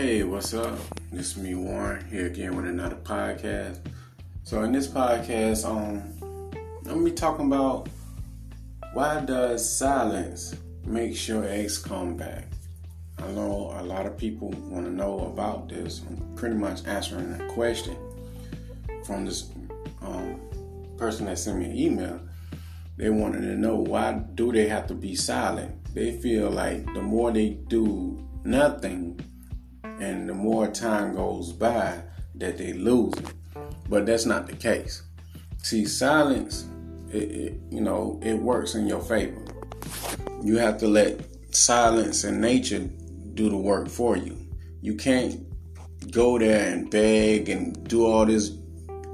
Hey, what's up? This is me, Warren, here again with another podcast. So in this podcast, um, I'm gonna be talking about why does silence make your ex come back? I know a lot of people want to know about this. I'm pretty much answering a question from this um, person that sent me an email. They wanted to know why do they have to be silent? They feel like the more they do nothing, and the more time goes by, that they lose it. But that's not the case. See, silence, it, it, you know, it works in your favor. You have to let silence and nature do the work for you. You can't go there and beg and do all this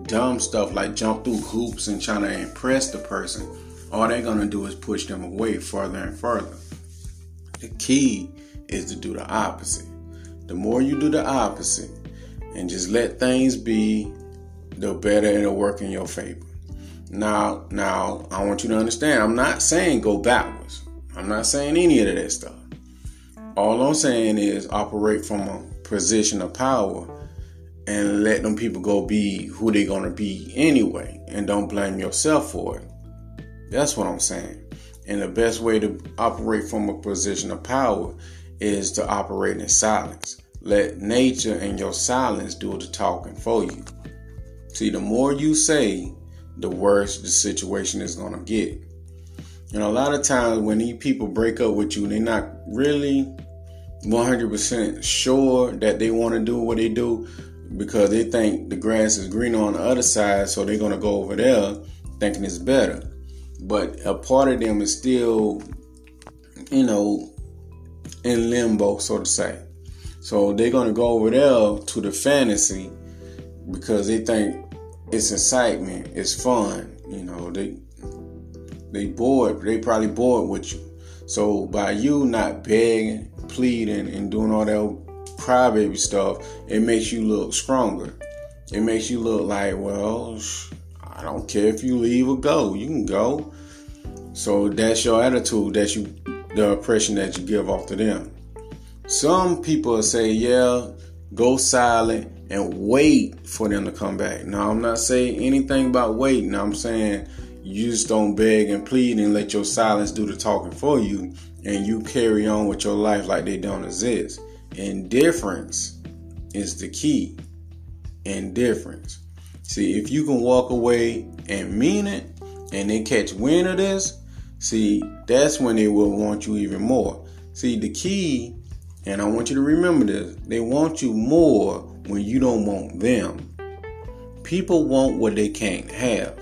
dumb stuff like jump through hoops and trying to impress the person. All they're gonna do is push them away further and further. The key is to do the opposite. The more you do the opposite and just let things be, the better it'll work in your favor. Now, now I want you to understand. I'm not saying go backwards. I'm not saying any of that stuff. All I'm saying is operate from a position of power and let them people go be who they're gonna be anyway, and don't blame yourself for it. That's what I'm saying. And the best way to operate from a position of power is to operate in silence. Let nature and your silence do the talking for you. See, the more you say, the worse the situation is going to get. And a lot of times when these people break up with you, they're not really 100% sure that they want to do what they do because they think the grass is greener on the other side, so they're going to go over there thinking it's better. But a part of them is still, you know, in limbo, so to say. So they're to go over there to the fantasy because they think it's excitement, it's fun. You know, they they bored, they probably bored with you. So by you not begging, pleading, and doing all that crybaby stuff, it makes you look stronger. It makes you look like, well, I don't care if you leave or go. You can go. So that's your attitude. that you, the impression that you give off to them. Some people say, yeah, go silent and wait for them to come back. Now, I'm not saying anything about waiting. I'm saying you just don't beg and plead and let your silence do the talking for you and you carry on with your life like they don't exist. Indifference is the key. Indifference. See, if you can walk away and mean it and they catch wind of this, see, that's when they will want you even more. See, the key, and I want you to remember this, they want you more when you don't want them. People want what they can't have.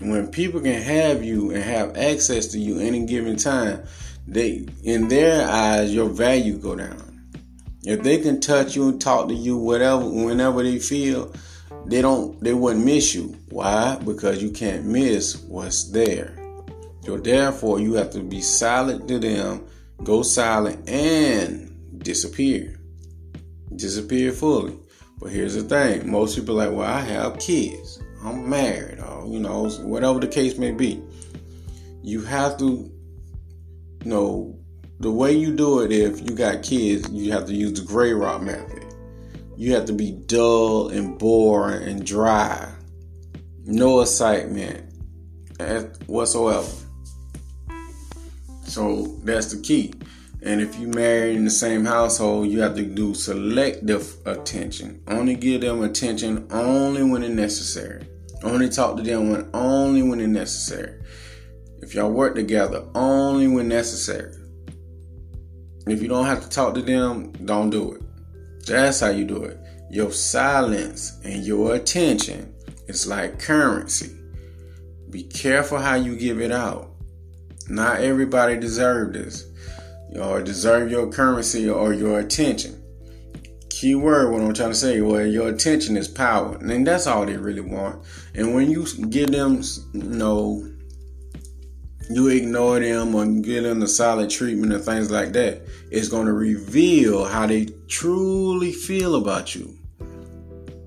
When people can have you and have access to you any given time, they in their eyes your value go down. If they can touch you and talk to you whatever whenever they feel, they don't they wouldn't miss you. Why? Because you can't miss what's there. So therefore you have to be silent to them, go silent and disappear. Disappear fully. But here's the thing, most people like, well, I have kids. I'm married, or you know, whatever the case may be. You have to you know the way you do it if you got kids, you have to use the gray rock method. You have to be dull and boring and dry. No excitement whatsoever. So that's the key. And if you marry in the same household, you have to do selective attention. Only give them attention only when it's necessary. Only talk to them when only when it's necessary. If y'all work together, only when necessary. If you don't have to talk to them, don't do it. That's how you do it. Your silence and your attention is like currency. Be careful how you give it out. Not everybody deserves this or deserve your currency or your attention. Key word, what I'm trying to say, well, your attention is power. And that's all they really want. And when you give them, you know, you ignore them or give them the solid treatment and things like that, it's going to reveal how they truly feel about you.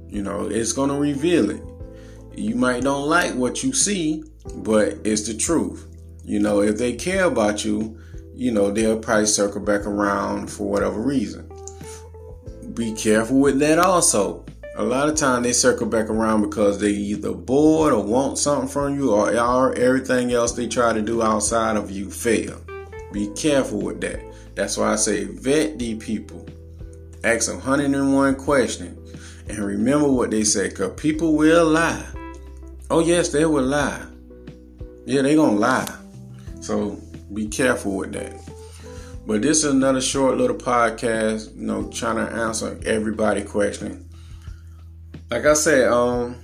You know, it's going to reveal it. You might don't like what you see, but it's the truth. You know, if they care about you, you know, they'll probably circle back around for whatever reason. be careful with that also. A lot of time they circle back around because they either bored or want something from you or everything else they try to do outside of you fail. Be careful with that. That's why I say vet these people. Ask them 101 questions. And remember what they say, because people will lie. Oh, yes, they will lie. Yeah, they gonna lie. So be careful with that. But this is another short little podcast, you know, trying to answer everybody question. Like I said, um,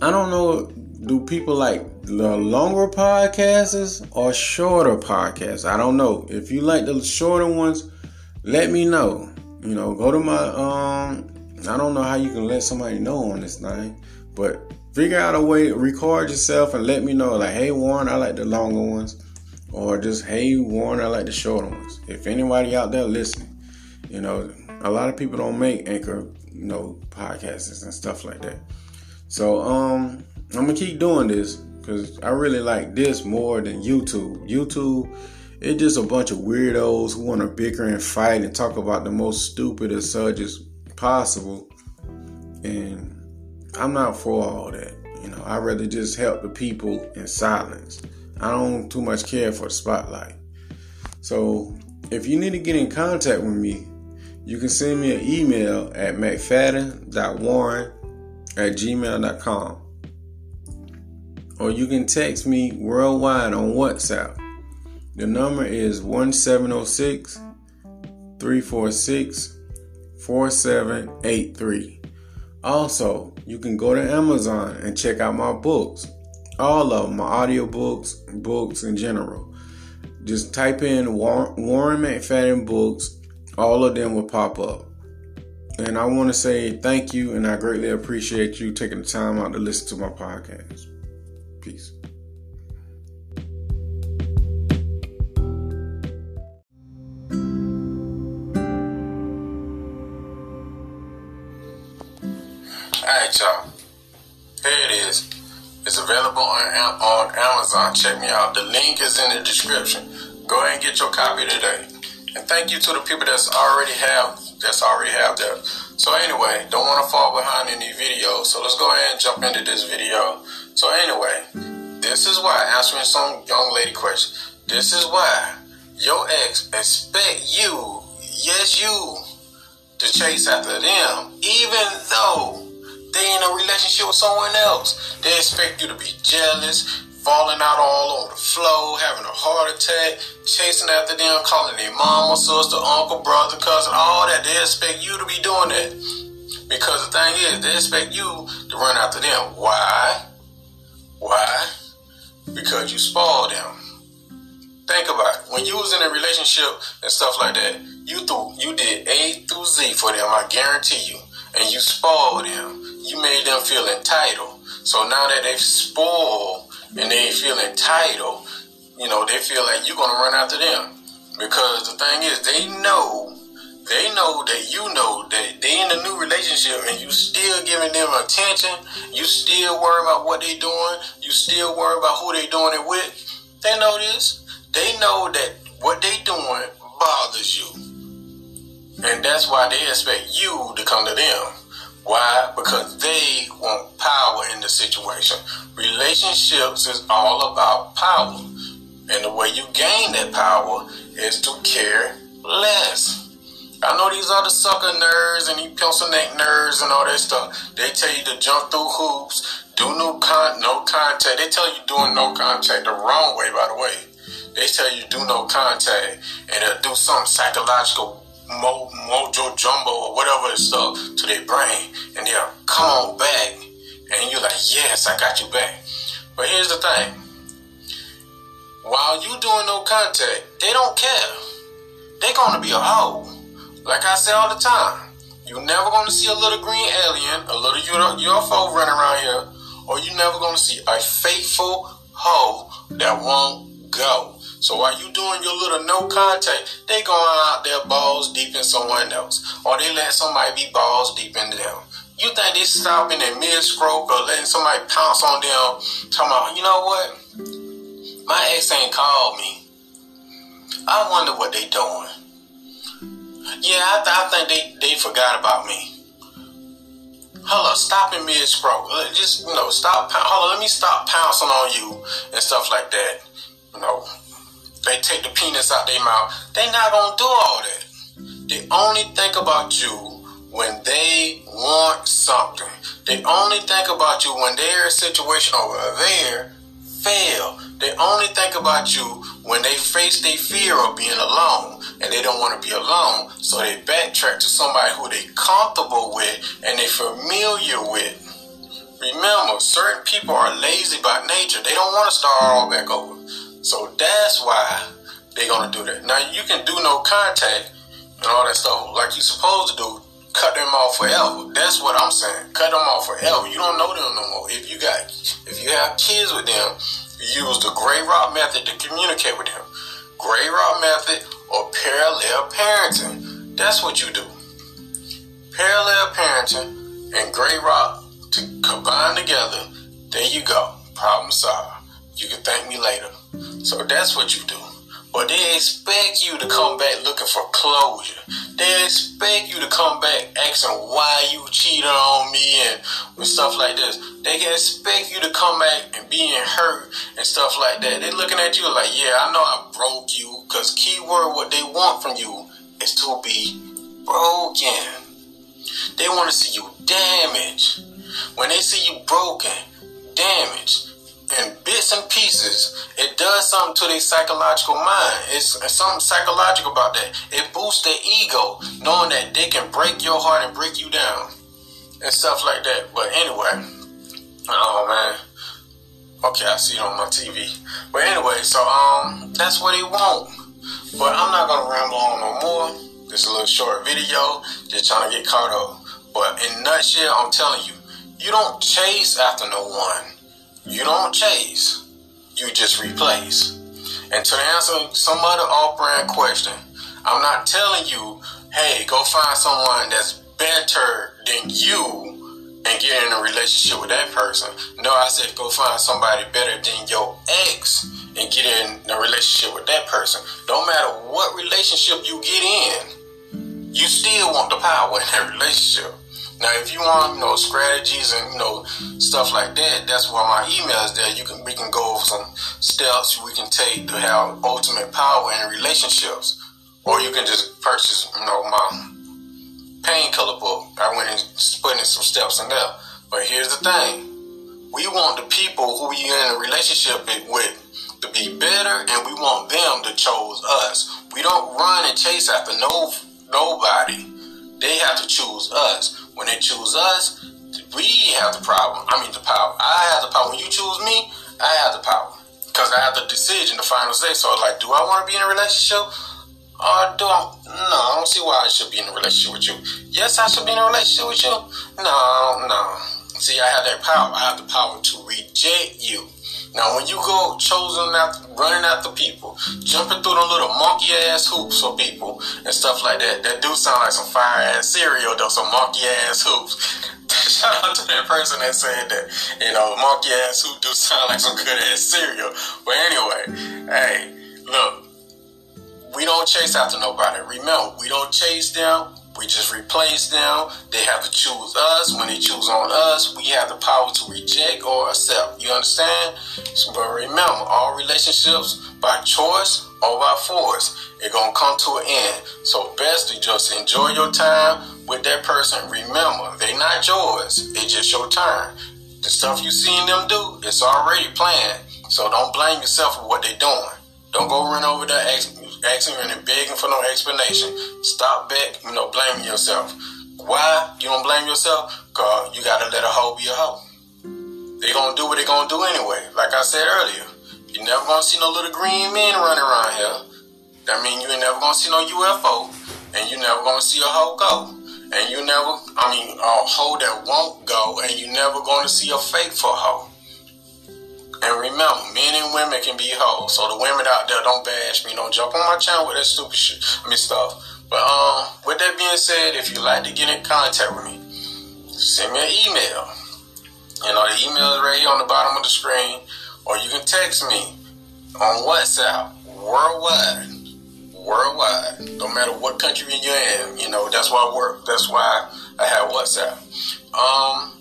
I don't know, do people like the longer podcasts or shorter podcasts? I don't know. If you like the shorter ones, let me know. You know, go to my um I don't know how you can let somebody know on this thing, but figure out a way, record yourself and let me know. Like, hey Warren, I like the longer ones or just hey Warren, I like the shorter ones. If anybody out there listening, you know, a lot of people don't make anchor, you know, podcasts and stuff like that. So um, I'm gonna keep doing this because I really like this more than YouTube. YouTube, it's just a bunch of weirdos who want to bicker and fight and talk about the most stupidest subjects possible, and I'm not for all that. You know, I'd rather just help the people in silence. I don't too much care for the spotlight. So if you need to get in contact with me, you can send me an email at mcfadden.warren at gmail.com. Or you can text me worldwide on WhatsApp. The number is 1706 346 4783. Also, you can go to Amazon and check out my books all of them, my audiobooks, books in general. Just type in Warren McFadden books, all of them will pop up. And I want to say thank you, and I greatly appreciate you taking the time out to listen to my podcast. Peace. Y'all. Here it is. It's available on, on Amazon. Check me out. The link is in the description. Go ahead and get your copy today. And thank you to the people that's already have that's already have that. So anyway, don't want to fall behind any videos. So let's go ahead and jump into this video. So anyway, this is why answering some young lady question. This is why your ex expect you, yes you, to chase after them, even though they in a relationship with someone else. They expect you to be jealous, falling out all over the floor, having a heart attack, chasing after them, calling their mama, sister, uncle, brother, cousin, all that. They expect you to be doing that. Because the thing is, they expect you to run after them. Why? Why? Because you spoiled them. Think about it. When you was in a relationship and stuff like that, you threw, you did A through Z for them. I guarantee you, and you spoiled them you made them feel entitled. So now that they've spoiled and they feel entitled, you know, they feel like you're gonna run after them. Because the thing is, they know, they know that you know that they in a new relationship and you still giving them attention, you still worry about what they doing, you still worry about who they doing it with. They know this. They know that what they doing bothers you. And that's why they expect you to come to them. Why? Because they want power in the situation. Relationships is all about power. And the way you gain that power is to care less. I know these other sucker nerds and these pencil neck nerds and all that stuff. They tell you to jump through hoops, do no con no contact. They tell you doing no contact the wrong way, by the way. They tell you do no contact and they'll do some psychological mo, mojo jumbo or whatever it's stuff to their brain, and they'll come on back, and you're like, yes, I got you back. But here's the thing: while you doing no contact, they don't care. They're gonna be a hoe. Like I say all the time, you're never gonna see a little green alien, a little UFO running around here, or you're never gonna see a faithful hoe that won't go. So while you doing your little no contact, they going out there balls deep in someone else. Or they let somebody be balls deep in them. You think they stopping in mid-stroke or letting somebody pounce on them, talking about, you know what? My ex ain't called me. I wonder what they doing. Yeah, I, th- I think they, they forgot about me. Up, stop in mid scroll. Just, you know, stop. Hold on, let me stop pouncing on you and stuff like that. You know, they take the penis out their mouth. They not gonna do all that. They only think about you when they want something. They only think about you when they're a situation over there fail. They only think about you when they face their fear of being alone and they don't want to be alone. So they backtrack to somebody who they comfortable with and they familiar with. Remember, certain people are lazy by nature. They don't want to start all back over. So that's why they're gonna do that. Now you can do no contact and all that stuff like you're supposed to do. Cut them off forever. That's what I'm saying. Cut them off forever. You don't know them no more. If you got, if you have kids with them, use the gray rock method to communicate with them. Gray rock method or parallel parenting. That's what you do. Parallel parenting and gray rock to combine together. There you go. Problem solved. You can thank me later. So that's what you do. But they expect you to come back looking for closure. They expect you to come back asking why you cheated on me and, with stuff like this. They can expect you to come back and being hurt and stuff like that. They're looking at you like, yeah, I know I broke you. Because keyword, what they want from you is to be broken. They want to see you damaged. When they see you broken, damaged, in bits and pieces, it does something to their psychological mind. It's, it's, something psychological about that. It boosts their ego, knowing that they can break your heart and break you down and stuff like that. But anyway, oh man. Okay, I see it on my TV. But anyway, so um, that's what they want. But I'm not gonna ramble on no more. This is a little short video, just trying to get caught up. But in nutshell, I'm telling you, you don't chase after no one you don't chase, you just replace. And to answer some other off brand question, I'm not telling you, hey, go find someone that's better than you and get in a relationship with that person. No, I said go find somebody better than your ex and get in a relationship with that person. Don't matter what relationship you get in, you still want the power in that relationship. Now, if you want, you know, strategies and you know stuff like that, that's why my email is there. You can we can go over some steps we can take to have ultimate power in relationships, or you can just purchase, you know, my painkiller book. I went and put in some steps in there. But here's the thing: we want the people who we in a relationship with to be better, and we want them to choose us. We don't run and chase after no nobody. They have to choose us. When they choose us, we have the problem. I mean, the power. I have the power. When you choose me, I have the power. Because I have the decision, the final say. So, like, do I want to be in a relationship? Or do I? No, I don't see why I should be in a relationship with you. Yes, I should be in a relationship with you. No, no. See, I have that power. I have the power to reject you. Now, when you go chosen after, running after people, jumping through the little monkey ass hoops for people and stuff like that, that do sound like some fire ass cereal, though, some monkey ass hoops. Shout out to that person that said that, you know, monkey ass hoop do sound like some good ass cereal. But anyway, hey, look, we don't chase after nobody. Remember, we don't chase them. We just replace them. They have to choose us. When they choose on us, we have the power to reject or accept. You understand? But remember, all relationships by choice or by force, it's gonna come to an end. So best to just enjoy your time with that person. Remember, they not yours. It's just your turn. The stuff you seen them do, it's already planned. So don't blame yourself for what they're doing. Don't go run over there asking and begging for no explanation. Stop back, you know, blaming yourself. Why you don't blame yourself? Cause you gotta let a hoe be a hoe. They gonna do what they gonna do anyway. Like I said earlier, you never gonna see no little green men running around here. That mean you ain't never gonna see no UFO, and you never gonna see a hoe go. And you never, I mean, a hoe that won't go, and you never gonna see a fake for hoe. And remember, men and women can be hoes. So the women out there, don't bash me. Don't jump on my channel with that stupid shit. I mean stuff. But um, with that being said, if you'd like to get in contact with me, send me an email. You know, the email is right here on the bottom of the screen. Or you can text me on WhatsApp, worldwide, worldwide, no matter what country you're in. You know, that's why I work. That's why I have WhatsApp. Um,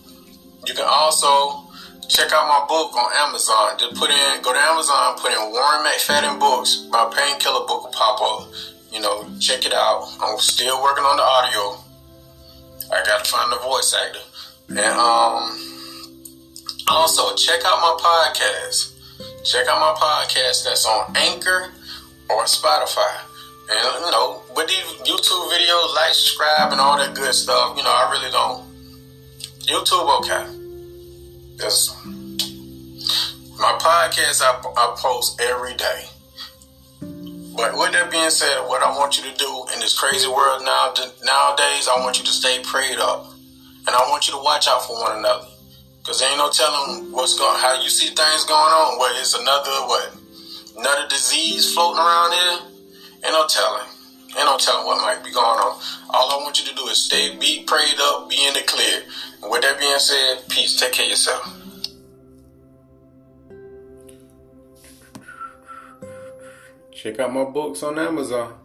you can also check out my book on Amazon. Just put in, go to Amazon, put in Warren McFadden books. My painkiller book will pop up. You know, check it out. I'm still working on the audio. I gotta find the voice actor. And um, also check out my podcast. Check out my podcast that's on Anchor or Spotify. And you know, with these YouTube videos, like, subscribe, and all that good stuff, you know, I really don't. YouTube, okay. Because my podcast, I, I post every day. But with that being said, what I want you to do in this crazy world now nowadays, I want you to stay prayed up, and I want you to watch out for one another, because there ain't no telling what's going, how you see things going on. What is another what, another disease floating around here? Ain't no telling. Ain't no telling what might be going on. All I want you to do is stay, be prayed up, be in the clear. And with that being said, peace. Take care of yourself. Check out my books on Amazon.